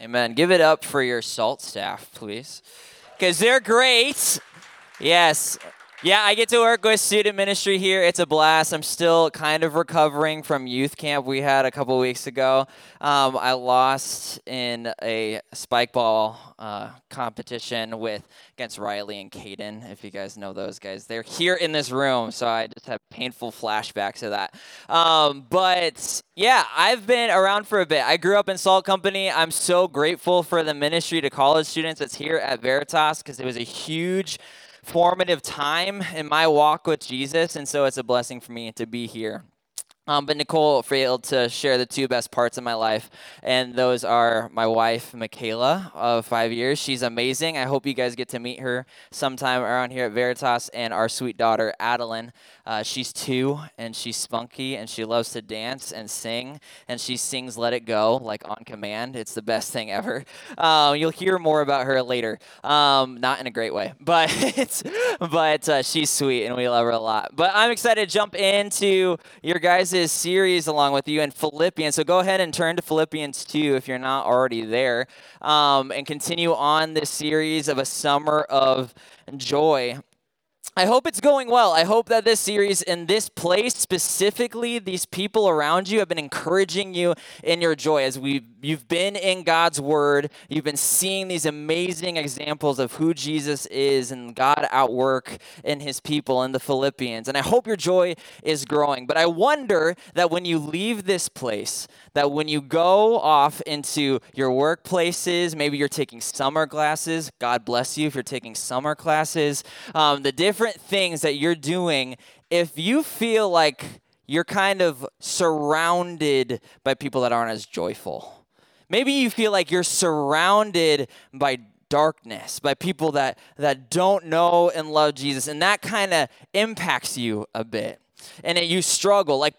Amen. Give it up for your salt staff, please. Because they're great. Yes. Yeah, I get to work with student ministry here. It's a blast. I'm still kind of recovering from youth camp we had a couple weeks ago. Um, I lost in a spike ball uh, competition with against Riley and Caden. If you guys know those guys, they're here in this room, so I just have painful flashbacks of that. Um, but yeah, I've been around for a bit. I grew up in Salt Company. I'm so grateful for the ministry to college students that's here at Veritas because it was a huge formative time in my walk with Jesus, and so it's a blessing for me to be here. Um, but Nicole failed to share the two best parts of my life, and those are my wife, Michaela, of five years. She's amazing. I hope you guys get to meet her sometime around here at Veritas, and our sweet daughter, Adeline. Uh, she's two, and she's spunky, and she loves to dance and sing, and she sings "Let It Go" like on command. It's the best thing ever. Um, you'll hear more about her later, um, not in a great way, but but uh, she's sweet, and we love her a lot. But I'm excited to jump into your guys' series along with you in Philippians. So go ahead and turn to Philippians 2 if you're not already there, um, and continue on this series of a summer of joy. I hope it's going well. I hope that this series in this place specifically, these people around you have been encouraging you in your joy as we you've been in God's word. You've been seeing these amazing examples of who Jesus is and God at work in his people in the Philippians. And I hope your joy is growing. But I wonder that when you leave this place, that when you go off into your workplaces, maybe you're taking summer classes, God bless you if you're taking summer classes, um, the different things that you're doing, if you feel like you're kind of surrounded by people that aren't as joyful, maybe you feel like you're surrounded by darkness by people that that don't know and love Jesus and that kind of impacts you a bit. And it, you struggle like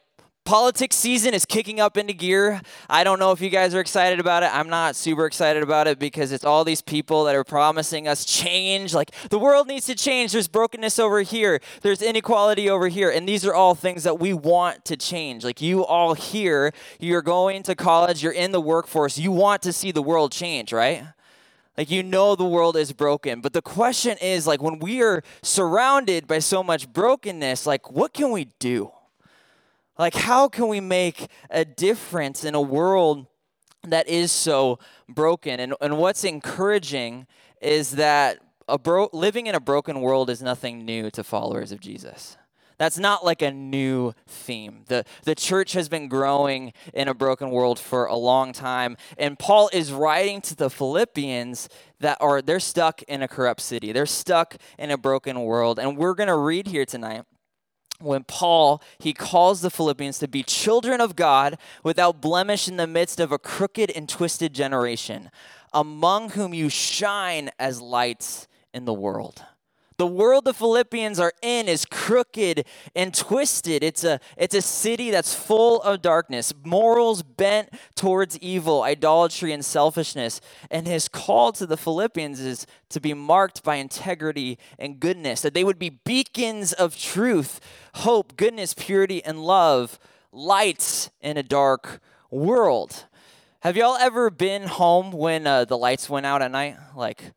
politics season is kicking up into gear. I don't know if you guys are excited about it. I'm not super excited about it because it's all these people that are promising us change. Like the world needs to change. There's brokenness over here, there's inequality over here. And these are all things that we want to change. Like you all here, you're going to college, you're in the workforce, you want to see the world change, right? Like you know the world is broken. But the question is like when we are surrounded by so much brokenness, like what can we do? Like, how can we make a difference in a world that is so broken? And, and what's encouraging is that a bro- living in a broken world is nothing new to followers of Jesus. That's not like a new theme. The, the church has been growing in a broken world for a long time. And Paul is writing to the Philippians that are, they're stuck in a corrupt city. They're stuck in a broken world. And we're going to read here tonight when Paul he calls the Philippians to be children of God without blemish in the midst of a crooked and twisted generation, among whom you shine as lights in the world. The world the Philippians are in is crooked and twisted. It's a, it's a city that's full of darkness, morals bent towards evil, idolatry, and selfishness. And his call to the Philippians is to be marked by integrity and goodness, that they would be beacons of truth, hope, goodness, purity, and love, lights in a dark world. Have y'all ever been home when uh, the lights went out at night? Like,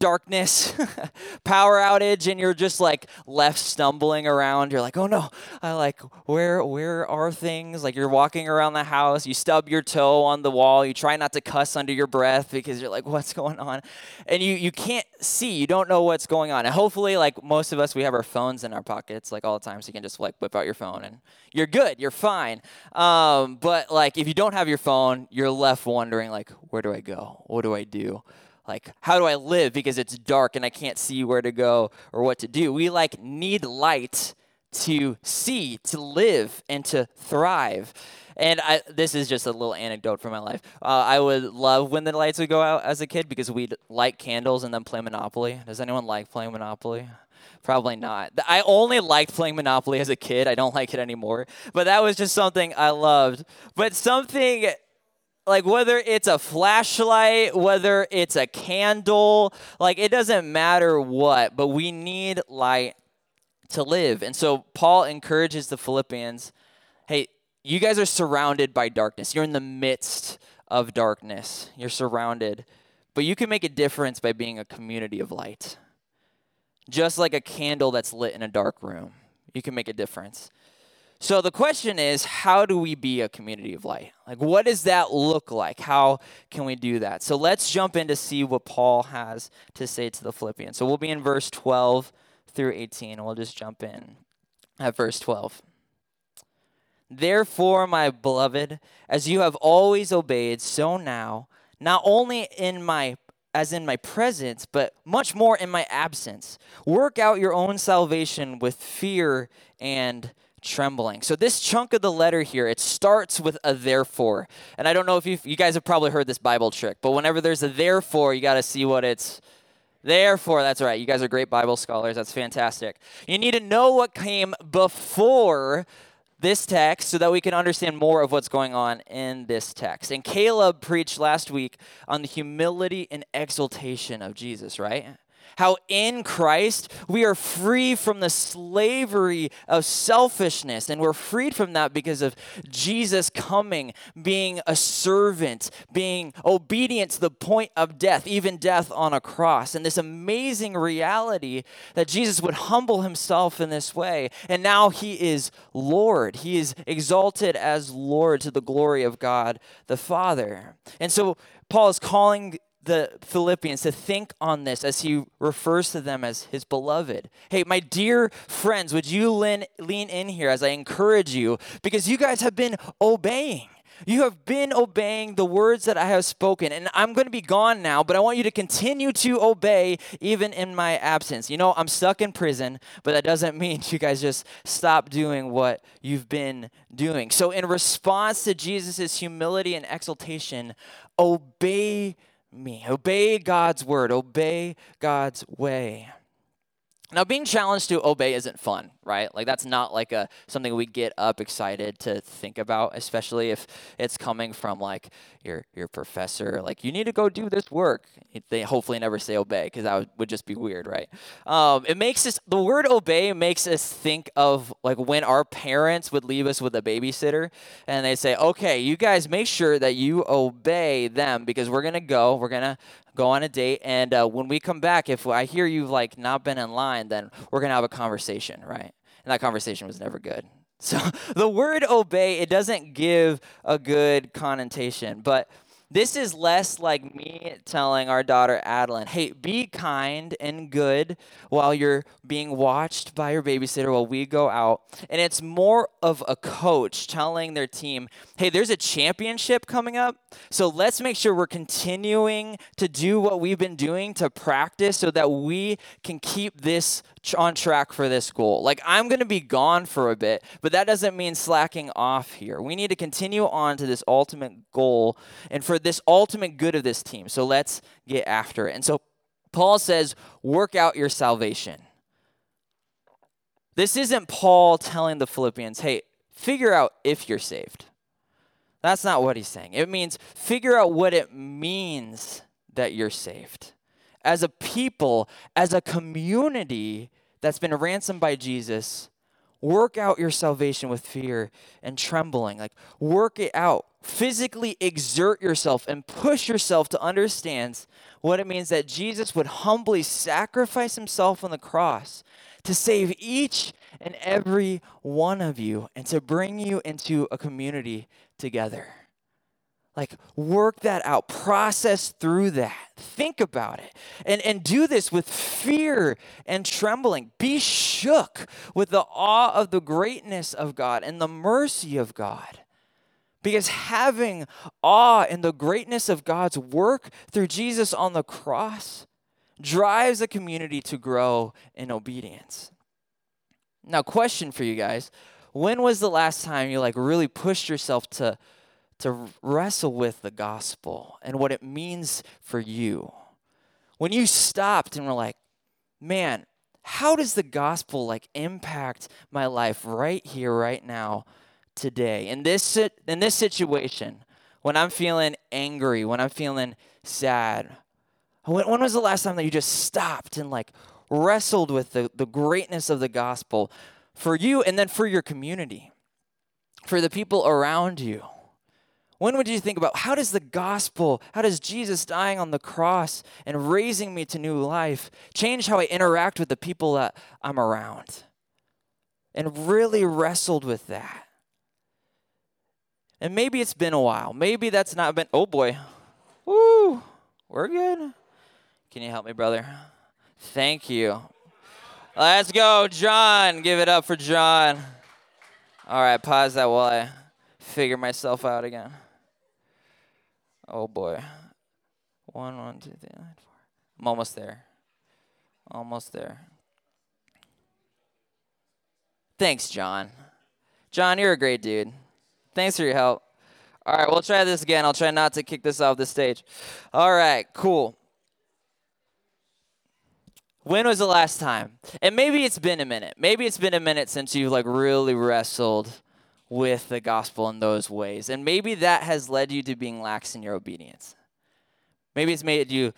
darkness, power outage, and you're just like left stumbling around. You're like, oh no, I like where where are things? Like you're walking around the house, you stub your toe on the wall, you try not to cuss under your breath because you're like, what's going on? And you you can't see, you don't know what's going on. And hopefully, like most of us, we have our phones in our pockets like all the time, so you can just like whip out your phone and you're good, you're fine. Um, but like if you don't have your phone, you're left wondering like, where do I go? What do I do? Like how do i live because it's dark and i can't see where to go or what to do we like need light to see to live and to thrive and I, this is just a little anecdote from my life. Uh, I would love when the lights would go out as a kid because we'd light candles and then play Monopoly. Does anyone like playing Monopoly? Probably not. I only liked playing Monopoly as a kid. I don't like it anymore. But that was just something I loved. But something like whether it's a flashlight, whether it's a candle, like it doesn't matter what, but we need light to live. And so Paul encourages the Philippians hey, you guys are surrounded by darkness. You're in the midst of darkness. You're surrounded. But you can make a difference by being a community of light. Just like a candle that's lit in a dark room, you can make a difference. So the question is, how do we be a community of light? Like, what does that look like? How can we do that? So let's jump in to see what Paul has to say to the Philippians. So we'll be in verse 12 through 18, and we'll just jump in at verse 12. Therefore, my beloved, as you have always obeyed, so now, not only in my as in my presence, but much more in my absence. Work out your own salvation with fear and trembling. So this chunk of the letter here, it starts with a therefore. And I don't know if you you guys have probably heard this Bible trick, but whenever there's a therefore, you got to see what it's Therefore, that's right. You guys are great Bible scholars. That's fantastic. You need to know what came before this text so that we can understand more of what's going on in this text. And Caleb preached last week on the humility and exaltation of Jesus, right? How in Christ we are free from the slavery of selfishness. And we're freed from that because of Jesus coming, being a servant, being obedient to the point of death, even death on a cross. And this amazing reality that Jesus would humble himself in this way. And now he is Lord. He is exalted as Lord to the glory of God the Father. And so Paul is calling the Philippians to think on this as he refers to them as his beloved. Hey, my dear friends, would you lean, lean in here as I encourage you because you guys have been obeying. You have been obeying the words that I have spoken, and I'm going to be gone now, but I want you to continue to obey even in my absence. You know, I'm stuck in prison, but that doesn't mean you guys just stop doing what you've been doing. So, in response to Jesus' humility and exaltation, obey me. Obey God's word, obey God's way. Now, being challenged to obey isn't fun, right? Like that's not like a something we get up excited to think about, especially if it's coming from like your your professor. Like you need to go do this work. They hopefully never say obey because that would, would just be weird, right? Um, it makes us the word obey makes us think of like when our parents would leave us with a babysitter and they say, "Okay, you guys make sure that you obey them because we're gonna go. We're gonna go on a date and uh, when we come back if i hear you've like not been in line then we're gonna have a conversation right and that conversation was never good. So the word obey it doesn't give a good connotation but this is less like me telling our daughter Adeline, hey, be kind and good while you're being watched by your babysitter while we go out. And it's more of a coach telling their team, hey, there's a championship coming up. So let's make sure we're continuing to do what we've been doing to practice so that we can keep this on track for this goal. Like, I'm going to be gone for a bit, but that doesn't mean slacking off here. We need to continue on to this ultimate goal and for this ultimate good of this team. So let's get after it. And so Paul says, work out your salvation. This isn't Paul telling the Philippians, hey, figure out if you're saved. That's not what he's saying. It means figure out what it means that you're saved as a people, as a community that's been ransomed by Jesus, work out your salvation with fear and trembling. Like, work it out. Physically exert yourself and push yourself to understand what it means that Jesus would humbly sacrifice himself on the cross to save each and every one of you and to bring you into a community together. Like, work that out, process through that, think about it, and, and do this with fear and trembling. Be shook with the awe of the greatness of God and the mercy of God. Because having awe in the greatness of God's work through Jesus on the cross drives a community to grow in obedience. Now, question for you guys when was the last time you like really pushed yourself to? To wrestle with the gospel and what it means for you. When you stopped and were like, man, how does the gospel like impact my life right here, right now, today? In this in this situation, when I'm feeling angry, when I'm feeling sad, when, when was the last time that you just stopped and like wrestled with the, the greatness of the gospel for you and then for your community, for the people around you? When would you think about how does the gospel, how does Jesus dying on the cross and raising me to new life change how I interact with the people that I'm around? And really wrestled with that. And maybe it's been a while. Maybe that's not been, oh boy. Woo, we're good. Can you help me, brother? Thank you. Let's go, John. Give it up for John. All right, pause that while I figure myself out again. Oh boy. One, one, two, three, nine, four. I'm almost there. Almost there. Thanks, John. John, you're a great dude. Thanks for your help. All right, we'll try this again. I'll try not to kick this off the stage. All right, cool. When was the last time? And maybe it's been a minute. Maybe it's been a minute since you like really wrestled with the gospel in those ways. And maybe that has led you to being lax in your obedience. Maybe it's made you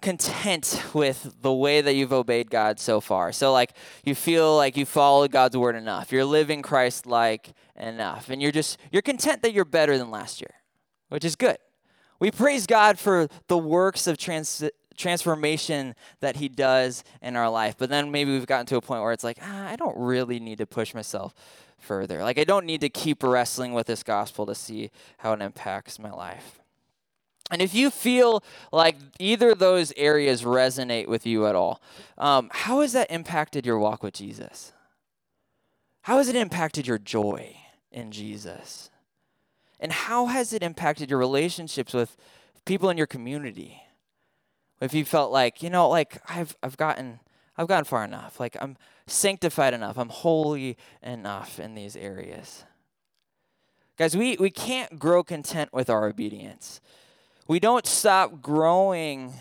content with the way that you've obeyed God so far. So, like, you feel like you followed God's word enough. You're living Christ like enough. And you're just, you're content that you're better than last year, which is good. We praise God for the works of trans- transformation that He does in our life. But then maybe we've gotten to a point where it's like, ah, I don't really need to push myself further. Like, I don't need to keep wrestling with this gospel to see how it impacts my life. And if you feel like either of those areas resonate with you at all, um, how has that impacted your walk with Jesus? How has it impacted your joy in Jesus? And how has it impacted your relationships with people in your community? If you felt like, you know, like I've I've gotten I've gotten far enough. Like I'm sanctified enough. I'm holy enough in these areas. Guys, we, we can't grow content with our obedience. We don't stop growing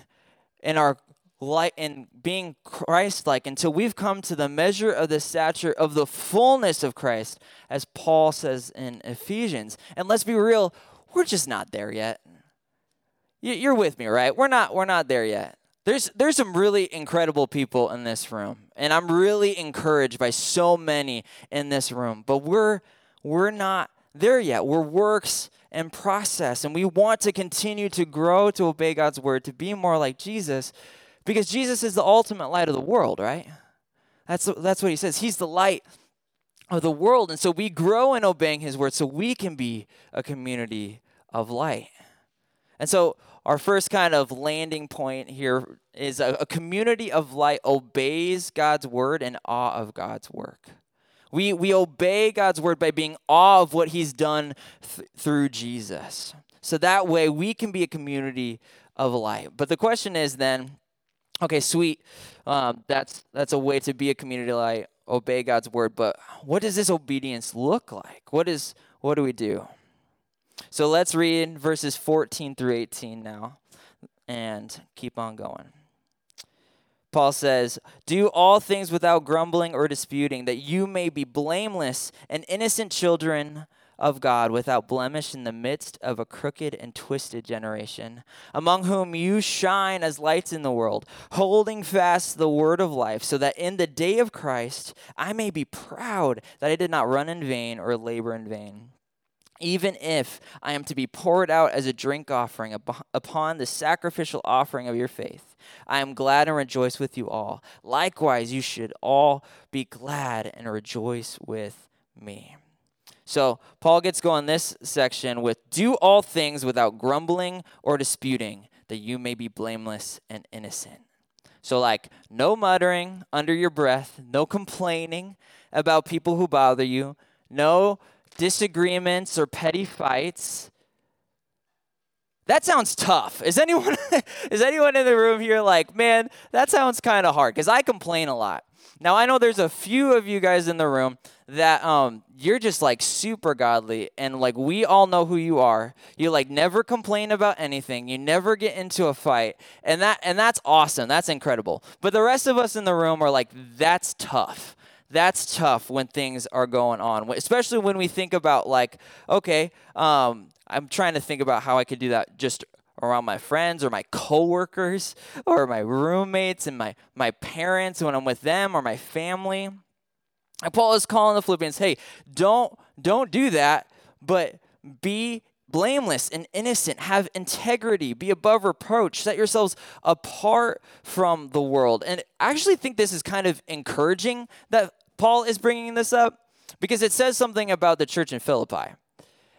in our light in being Christ-like until we've come to the measure of the stature of the fullness of Christ, as Paul says in Ephesians. And let's be real, we're just not there yet. You're with me, right? We're not we're not there yet. There's there's some really incredible people in this room, and I'm really encouraged by so many in this room. But we're we're not there yet. We're works in process, and we want to continue to grow to obey God's word, to be more like Jesus, because Jesus is the ultimate light of the world, right? That's that's what he says. He's the light of the world, and so we grow in obeying His word, so we can be a community of light. And so our first kind of landing point here is a, a, community of light obeys God's word in awe of God's work. We, we obey God's word by being awe of what he's done th- through Jesus. So that way we can be a community of light. But the question is then, okay, sweet, um, that's, that's a way to be a community of light, obey God's word, but what does this obedience look like? What, is, what do we do? So let's read verses 14 through 18 now and keep on going. Paul says, Do all things without grumbling or disputing, that you may be blameless and innocent children of God without blemish in the midst of a crooked and twisted generation, among whom you shine as lights in the world, holding fast the word of life, so that in the day of Christ I may be proud that I did not run in vain or labor in vain even if I am to be poured out as a drink offering upon the sacrificial offering of your faith. I am glad and rejoice with you all. Likewise, you should all be glad and rejoice with me. So, Paul gets going this section with do all things without grumbling or disputing, that you may be blameless and innocent. So, like, no muttering under your breath, no complaining about people who bother you, no disagreements or petty fights. That sounds tough. Is anyone is anyone in the room here like, man, that sounds kind of hard because I complain a lot. Now I know there's a few of you guys in the room that um you're just like super godly and like we all know who you are. You like never complain about anything. You never get into a fight. And that and that's awesome. That's incredible. But the rest of us in the room are like that's tough that's tough when things are going on, especially when we think about like, okay, um, I'm trying to think about how I could do that just around my friends or my coworkers or my roommates and my my parents when I'm with them or my family. And Paul is calling the Philippians, hey, don't don't do that, but be blameless and innocent, have integrity, be above reproach, set yourselves apart from the world. And I actually think this is kind of encouraging that Paul is bringing this up because it says something about the church in Philippi.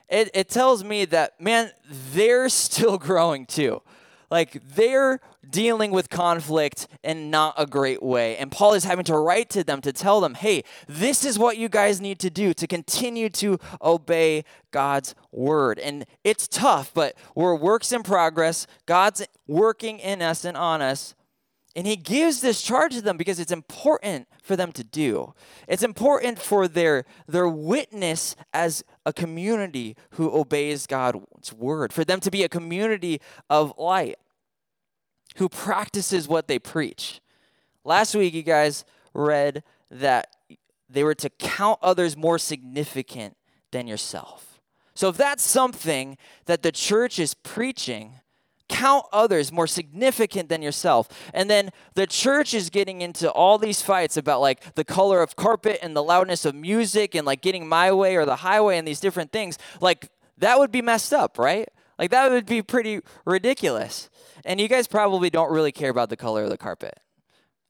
It, it tells me that, man, they're still growing too. Like they're dealing with conflict in not a great way. And Paul is having to write to them to tell them, hey, this is what you guys need to do to continue to obey God's word. And it's tough, but we're works in progress. God's working in us and on us. And he gives this charge to them because it's important for them to do. It's important for their, their witness as a community who obeys God's word, for them to be a community of light who practices what they preach. Last week, you guys read that they were to count others more significant than yourself. So if that's something that the church is preaching, count others more significant than yourself. And then the church is getting into all these fights about like the color of carpet and the loudness of music and like getting my way or the highway and these different things. Like that would be messed up, right? Like that would be pretty ridiculous. And you guys probably don't really care about the color of the carpet.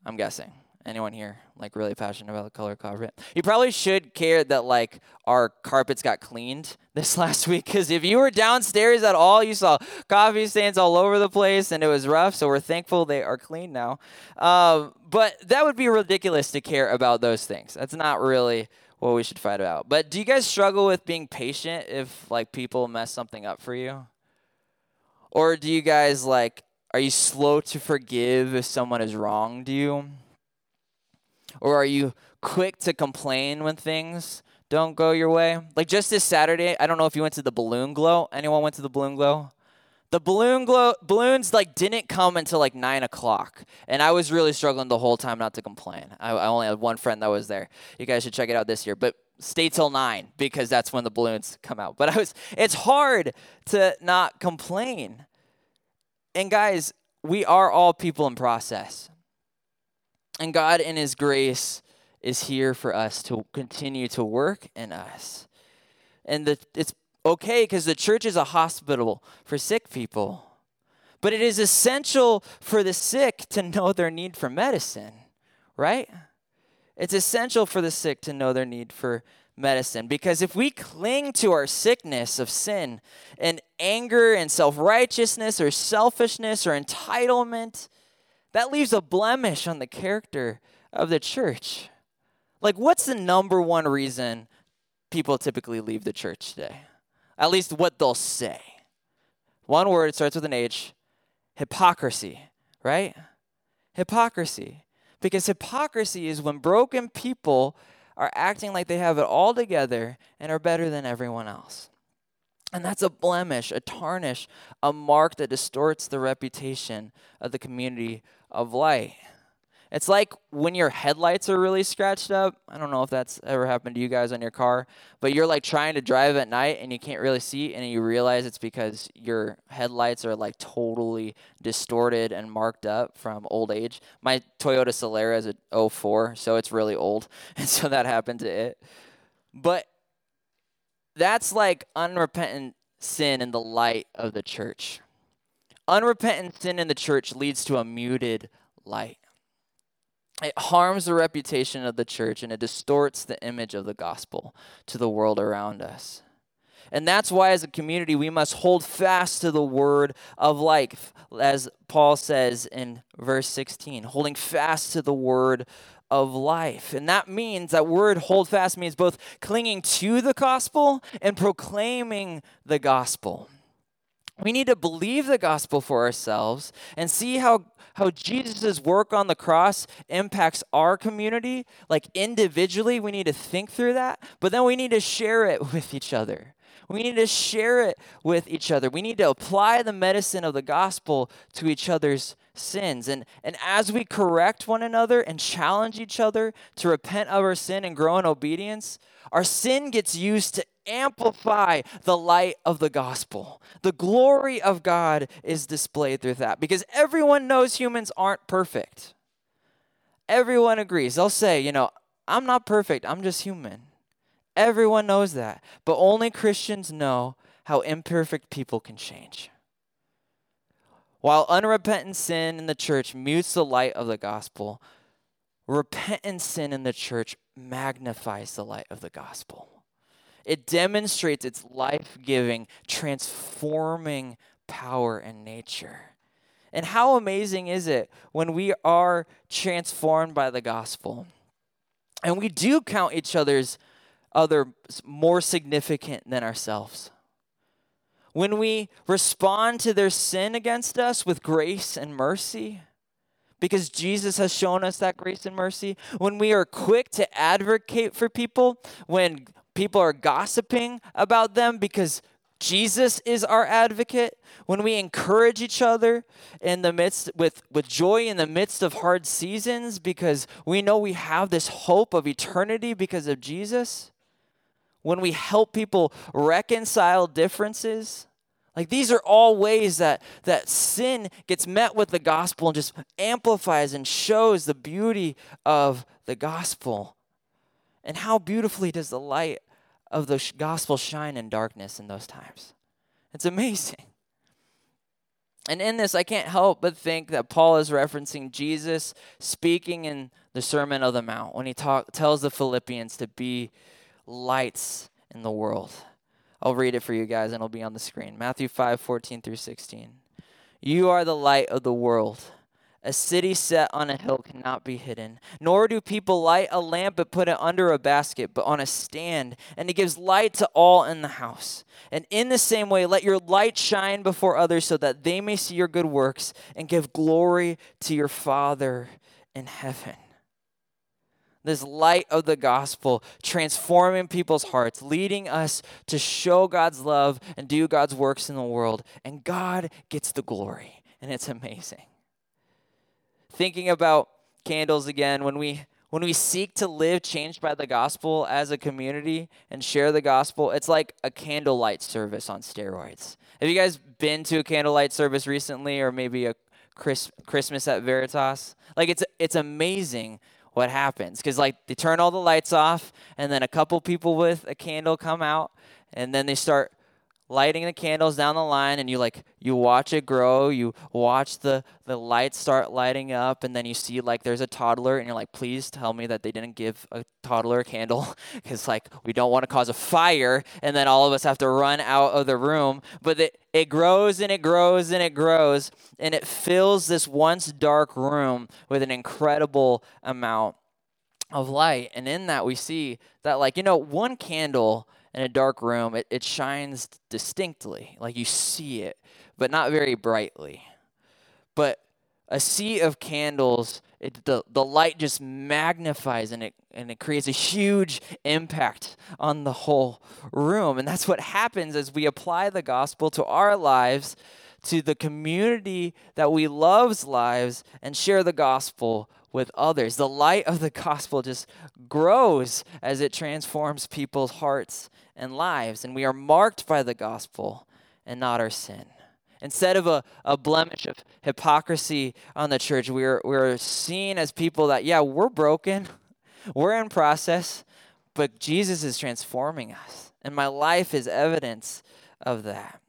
I'm guessing. Anyone here like really passionate about the color carpet? You probably should care that like our carpets got cleaned this last week because if you were downstairs at all, you saw coffee stains all over the place and it was rough. So we're thankful they are clean now. Um, but that would be ridiculous to care about those things. That's not really what we should fight about. But do you guys struggle with being patient if like people mess something up for you? Or do you guys like are you slow to forgive if someone has wronged you? Or are you quick to complain when things don't go your way? Like just this Saturday, I don't know if you went to the balloon glow. Anyone went to the balloon glow? The balloon glow balloons like didn't come until like nine o'clock, and I was really struggling the whole time not to complain. I, I only had one friend that was there. You guys should check it out this year, but stay till nine because that's when the balloons come out. But I was it's hard to not complain. And guys, we are all people in process. And God, in His grace, is here for us to continue to work in us. And the, it's okay because the church is a hospital for sick people. But it is essential for the sick to know their need for medicine, right? It's essential for the sick to know their need for medicine. Because if we cling to our sickness of sin and anger and self righteousness or selfishness or entitlement, that leaves a blemish on the character of the church. Like, what's the number one reason people typically leave the church today? At least what they'll say. One word, starts with an H hypocrisy, right? Hypocrisy. Because hypocrisy is when broken people are acting like they have it all together and are better than everyone else. And that's a blemish, a tarnish, a mark that distorts the reputation of the community of light. It's like when your headlights are really scratched up. I don't know if that's ever happened to you guys on your car, but you're like trying to drive at night and you can't really see, and you realize it's because your headlights are like totally distorted and marked up from old age. My Toyota Solara is a 04, so it's really old, and so that happened to it. But that's like unrepentant sin in the light of the church. Unrepentant sin in the church leads to a muted light it harms the reputation of the church and it distorts the image of the gospel to the world around us. And that's why, as a community, we must hold fast to the word of life, as Paul says in verse 16, holding fast to the word of life. And that means that word hold fast means both clinging to the gospel and proclaiming the gospel. We need to believe the gospel for ourselves and see how how Jesus' work on the cross impacts our community, like individually, we need to think through that, but then we need to share it with each other. We need to share it with each other. We need to apply the medicine of the gospel to each other's sins. And, and as we correct one another and challenge each other to repent of our sin and grow in obedience, our sin gets used to amplify the light of the gospel. The glory of God is displayed through that because everyone knows humans aren't perfect. Everyone agrees. They'll say, you know, I'm not perfect, I'm just human. Everyone knows that. But only Christians know how imperfect people can change. While unrepentant sin in the church mutes the light of the gospel, repentant sin in the church magnifies the light of the gospel. It demonstrates its life giving, transforming power and nature. And how amazing is it when we are transformed by the gospel? And we do count each other's other more significant than ourselves. When we respond to their sin against us with grace and mercy, because Jesus has shown us that grace and mercy, when we are quick to advocate for people, when people are gossiping about them because Jesus is our advocate, when we encourage each other in the midst with, with joy in the midst of hard seasons because we know we have this hope of eternity because of Jesus, when we help people reconcile differences, like these are all ways that that sin gets met with the gospel and just amplifies and shows the beauty of the gospel. And how beautifully does the light of the gospel shine in darkness in those times? It's amazing. And in this, I can't help but think that Paul is referencing Jesus speaking in the Sermon of the Mount when he talk, tells the Philippians to be lights in the world. I'll read it for you guys and it'll be on the screen. Matthew 5 14 through 16. You are the light of the world. A city set on a hill cannot be hidden. Nor do people light a lamp and put it under a basket, but on a stand, and it gives light to all in the house. And in the same way, let your light shine before others so that they may see your good works and give glory to your Father in heaven. This light of the gospel transforming people's hearts, leading us to show God's love and do God's works in the world. And God gets the glory. And it's amazing thinking about candles again, when we when we seek to live changed by the gospel as a community and share the gospel, it's like a candlelight service on steroids. Have you guys been to a candlelight service recently or maybe a Chris, Christmas at Veritas? Like it's it's amazing what happens? Cuz like they turn all the lights off and then a couple people with a candle come out and then they start lighting the candles down the line and you like you watch it grow you watch the the lights start lighting up and then you see like there's a toddler and you're like please tell me that they didn't give a toddler a candle because like we don't want to cause a fire and then all of us have to run out of the room. But it, it grows and it grows and it grows and it fills this once dark room with an incredible amount of light. And in that we see that like you know one candle in a dark room, it, it shines distinctly, like you see it, but not very brightly. But a sea of candles, it, the, the light just magnifies and it, and it creates a huge impact on the whole room. And that's what happens as we apply the gospel to our lives, to the community that we love's lives, and share the gospel with others. The light of the gospel just grows as it transforms people's hearts and lives, and we are marked by the gospel and not our sin. Instead of a, a blemish of hypocrisy on the church, we're, we're seen as people that, yeah, we're broken, we're in process, but Jesus is transforming us. And my life is evidence of that.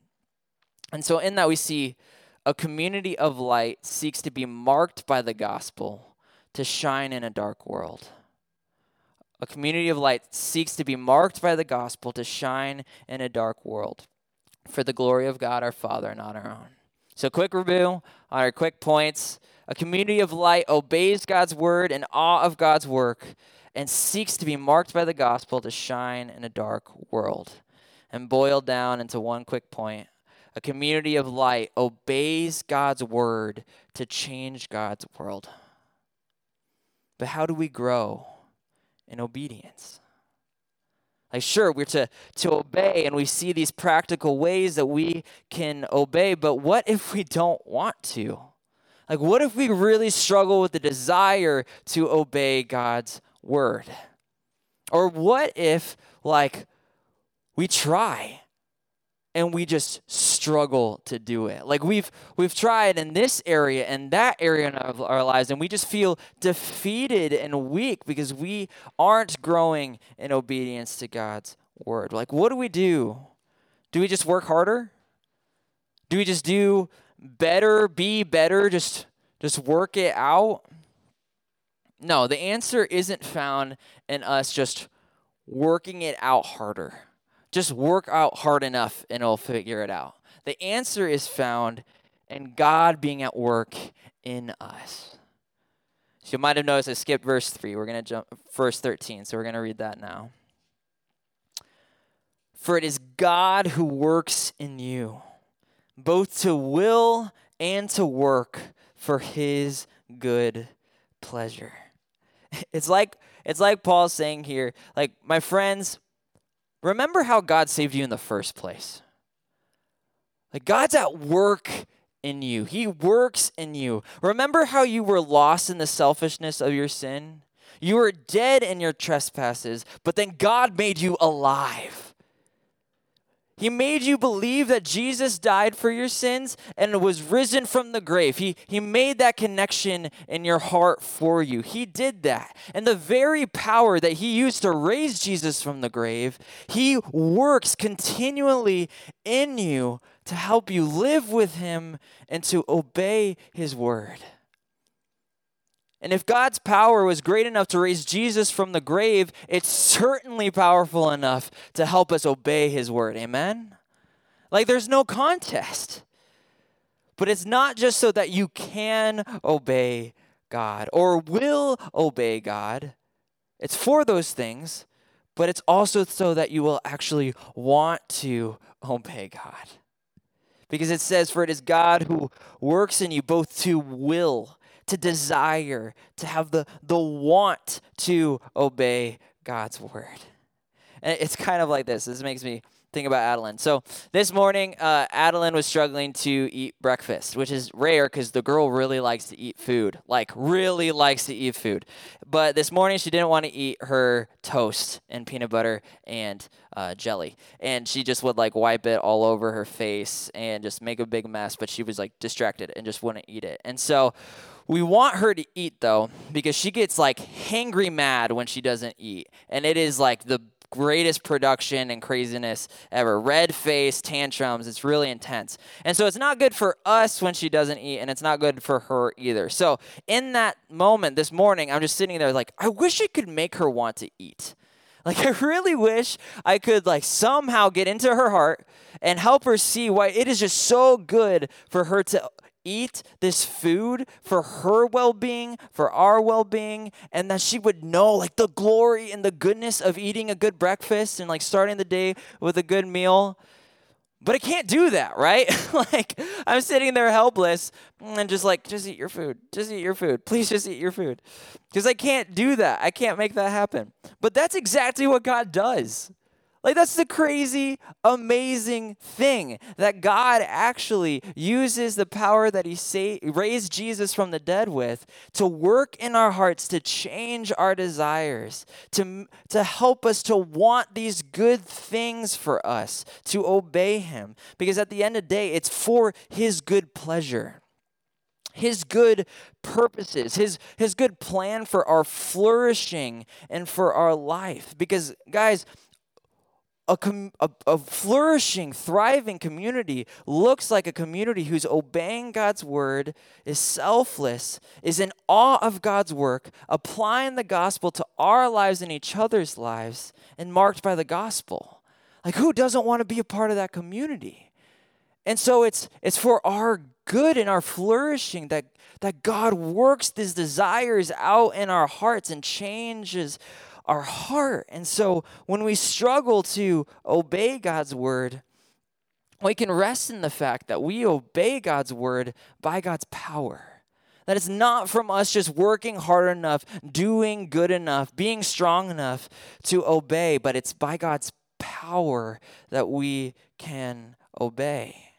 And so, in that, we see a community of light seeks to be marked by the gospel to shine in a dark world. A community of light seeks to be marked by the gospel to shine in a dark world for the glory of God our Father, not our own. So, quick review on our quick points. A community of light obeys God's word in awe of God's work and seeks to be marked by the gospel to shine in a dark world. And boiled down into one quick point a community of light obeys God's word to change God's world. But how do we grow in obedience? Like, sure, we're to, to obey, and we see these practical ways that we can obey, but what if we don't want to? Like, what if we really struggle with the desire to obey God's word? Or what if, like, we try and we just struggle to do it. Like we've we've tried in this area and that area of our lives and we just feel defeated and weak because we aren't growing in obedience to God's word. Like what do we do Do we just work harder? Do we just do better, be better, just just work it out? No, the answer isn't found in us just working it out harder. Just work out hard enough and it'll figure it out. The answer is found in God being at work in us. So you might have noticed I skipped verse 3. We're going to jump verse 13. So we're going to read that now. For it is God who works in you, both to will and to work for his good pleasure. It's like it's like Paul's saying here, like my friends, remember how God saved you in the first place. Like God's at work in you. He works in you. Remember how you were lost in the selfishness of your sin? You were dead in your trespasses, but then God made you alive. He made you believe that Jesus died for your sins and was risen from the grave. He, he made that connection in your heart for you. He did that. And the very power that He used to raise Jesus from the grave, He works continually in you to help you live with Him and to obey His word. And if God's power was great enough to raise Jesus from the grave, it's certainly powerful enough to help us obey his word. Amen? Like there's no contest. But it's not just so that you can obey God or will obey God. It's for those things, but it's also so that you will actually want to obey God. Because it says, For it is God who works in you both to will to desire, to have the, the want to obey God's word. And it's kind of like this. This makes me think about Adeline. So this morning, uh, Adeline was struggling to eat breakfast, which is rare because the girl really likes to eat food, like really likes to eat food. But this morning, she didn't want to eat her toast and peanut butter and uh, jelly, and she just would like wipe it all over her face and just make a big mess. But she was like distracted and just wouldn't eat it. And so we want her to eat though, because she gets like hangry mad when she doesn't eat. And it is like the greatest production and craziness ever. Red face, tantrums, it's really intense. And so it's not good for us when she doesn't eat, and it's not good for her either. So in that moment this morning, I'm just sitting there like, I wish I could make her want to eat. Like I really wish I could like somehow get into her heart and help her see why it is just so good for her to eat this food for her well being, for our well being, and that she would know like the glory and the goodness of eating a good breakfast and like starting the day with a good meal. But I can't do that, right? like I'm sitting there helpless and just like, just eat your food. Just eat your food. Please just eat your food. Because I can't do that. I can't make that happen. But that's exactly what God does. Like, that's the crazy, amazing thing that God actually uses the power that He sa- raised Jesus from the dead with to work in our hearts, to change our desires, to, to help us to want these good things for us, to obey Him. Because at the end of the day, it's for His good pleasure his good purposes, his, his good plan for our flourishing and for our life. Because, guys, a, com- a, a, flourishing, thriving community looks like a community who's obeying God's word, is selfless, is in awe of God's work, applying the gospel to our lives and each other's lives, and marked by the gospel. Like, who doesn't want to be a part of that community? And so it's, it's for our good and our flourishing that, that God works these desires out in our hearts and changes our heart. And so when we struggle to obey God's word, we can rest in the fact that we obey God's word by God's power. That it's not from us just working hard enough, doing good enough, being strong enough to obey, but it's by God's power that we can obey.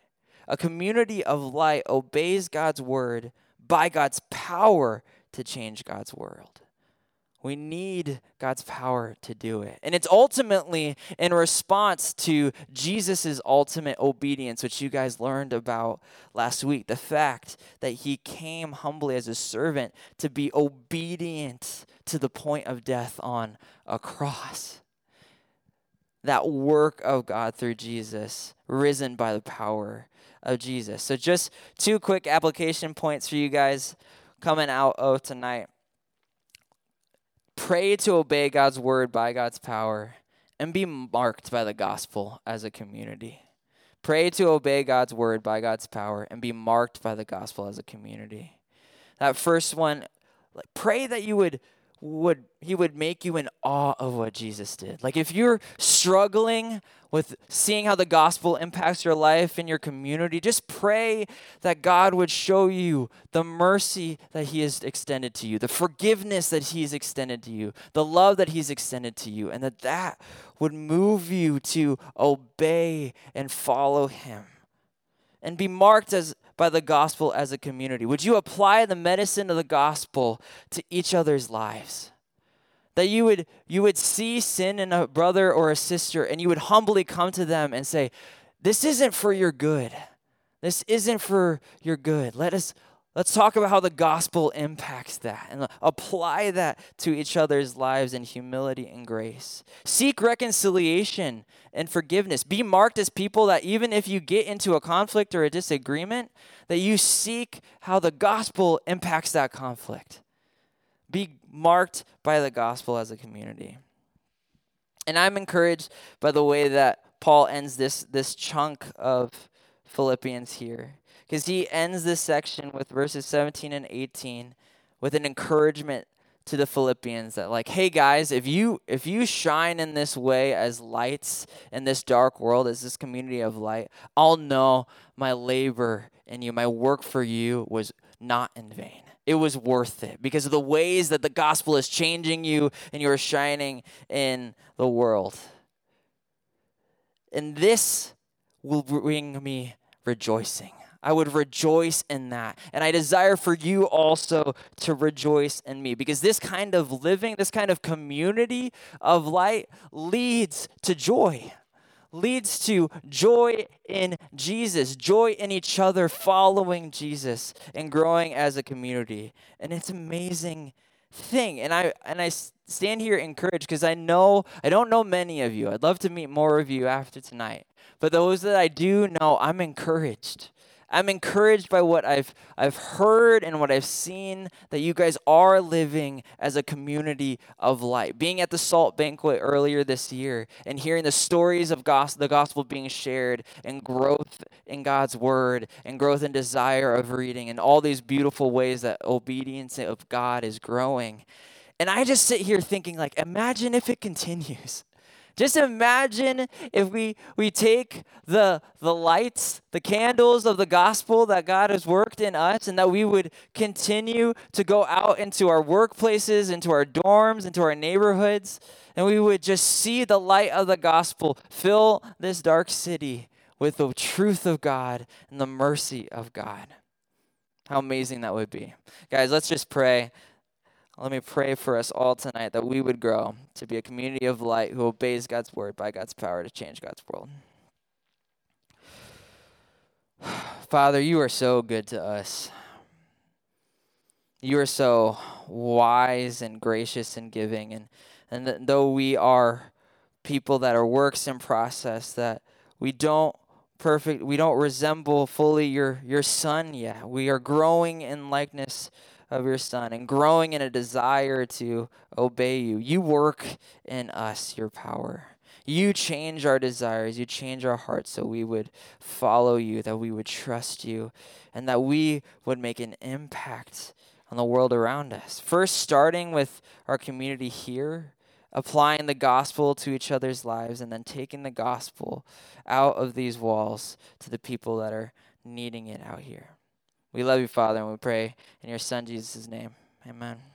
A community of light obeys God's word by God's power to change God's world. We need God's power to do it. And it's ultimately in response to Jesus' ultimate obedience, which you guys learned about last week. The fact that he came humbly as a servant to be obedient to the point of death on a cross. that work of God through Jesus, risen by the power of Jesus. So, just two quick application points for you guys coming out of tonight. Pray to obey God's word by God's power and be marked by the gospel as a community. Pray to obey God's word by God's power and be marked by the gospel as a community. That first one, like pray that you would would he would make you in awe of what Jesus did. Like if you're struggling with seeing how the gospel impacts your life and your community, just pray that God would show you the mercy that he has extended to you, the forgiveness that he's extended to you, the love that he's extended to you, and that that would move you to obey and follow him and be marked as by the gospel as a community? Would you apply the medicine of the gospel to each other's lives? That you would you would see sin in a brother or a sister and you would humbly come to them and say, "This isn't for your good. This isn't for your good. Let us Let's talk about how the gospel impacts that and apply that to each other's lives in humility and grace. Seek reconciliation and forgiveness. Be marked as people that even if you get into a conflict or a disagreement, that you seek how the gospel impacts that conflict. Be marked by the gospel as a community. And I'm encouraged by the way that Paul ends this this chunk of Philippians here because he ends this section with verses 17 and 18 with an encouragement to the Philippians that like hey guys if you if you shine in this way as lights in this dark world as this community of light I'll know my labor in you. My work for you was not in vain. It was worth it because of the ways that the gospel is changing you and you're shining in the world. And this will bring me rejoicing I would rejoice in that. And I desire for you also to rejoice in me because this kind of living, this kind of community of light leads to joy, leads to joy in Jesus, joy in each other, following Jesus and growing as a community. And it's amazing thing. And I and I stand here encouraged because I know I don't know many of you. I'd love to meet more of you after tonight. But those that I do know, I'm encouraged I'm encouraged by what I've I've heard and what I've seen that you guys are living as a community of light. Being at the salt banquet earlier this year and hearing the stories of gospel, the gospel being shared and growth in God's word and growth in desire of reading and all these beautiful ways that obedience of God is growing. And I just sit here thinking like imagine if it continues. Just imagine if we, we take the, the lights, the candles of the gospel that God has worked in us, and that we would continue to go out into our workplaces, into our dorms, into our neighborhoods, and we would just see the light of the gospel fill this dark city with the truth of God and the mercy of God. How amazing that would be. Guys, let's just pray. Let me pray for us all tonight that we would grow to be a community of light who obeys God's word by God's power to change God's world. Father, you are so good to us. You are so wise and gracious and giving. And, and though we are people that are works in process, that we don't perfect, we don't resemble fully your, your son yet. We are growing in likeness of your Son and growing in a desire to obey you. You work in us your power. You change our desires. You change our hearts so we would follow you, that we would trust you, and that we would make an impact on the world around us. First, starting with our community here, applying the gospel to each other's lives, and then taking the gospel out of these walls to the people that are needing it out here. We love you, Father, and we pray in your Son, Jesus' name. Amen.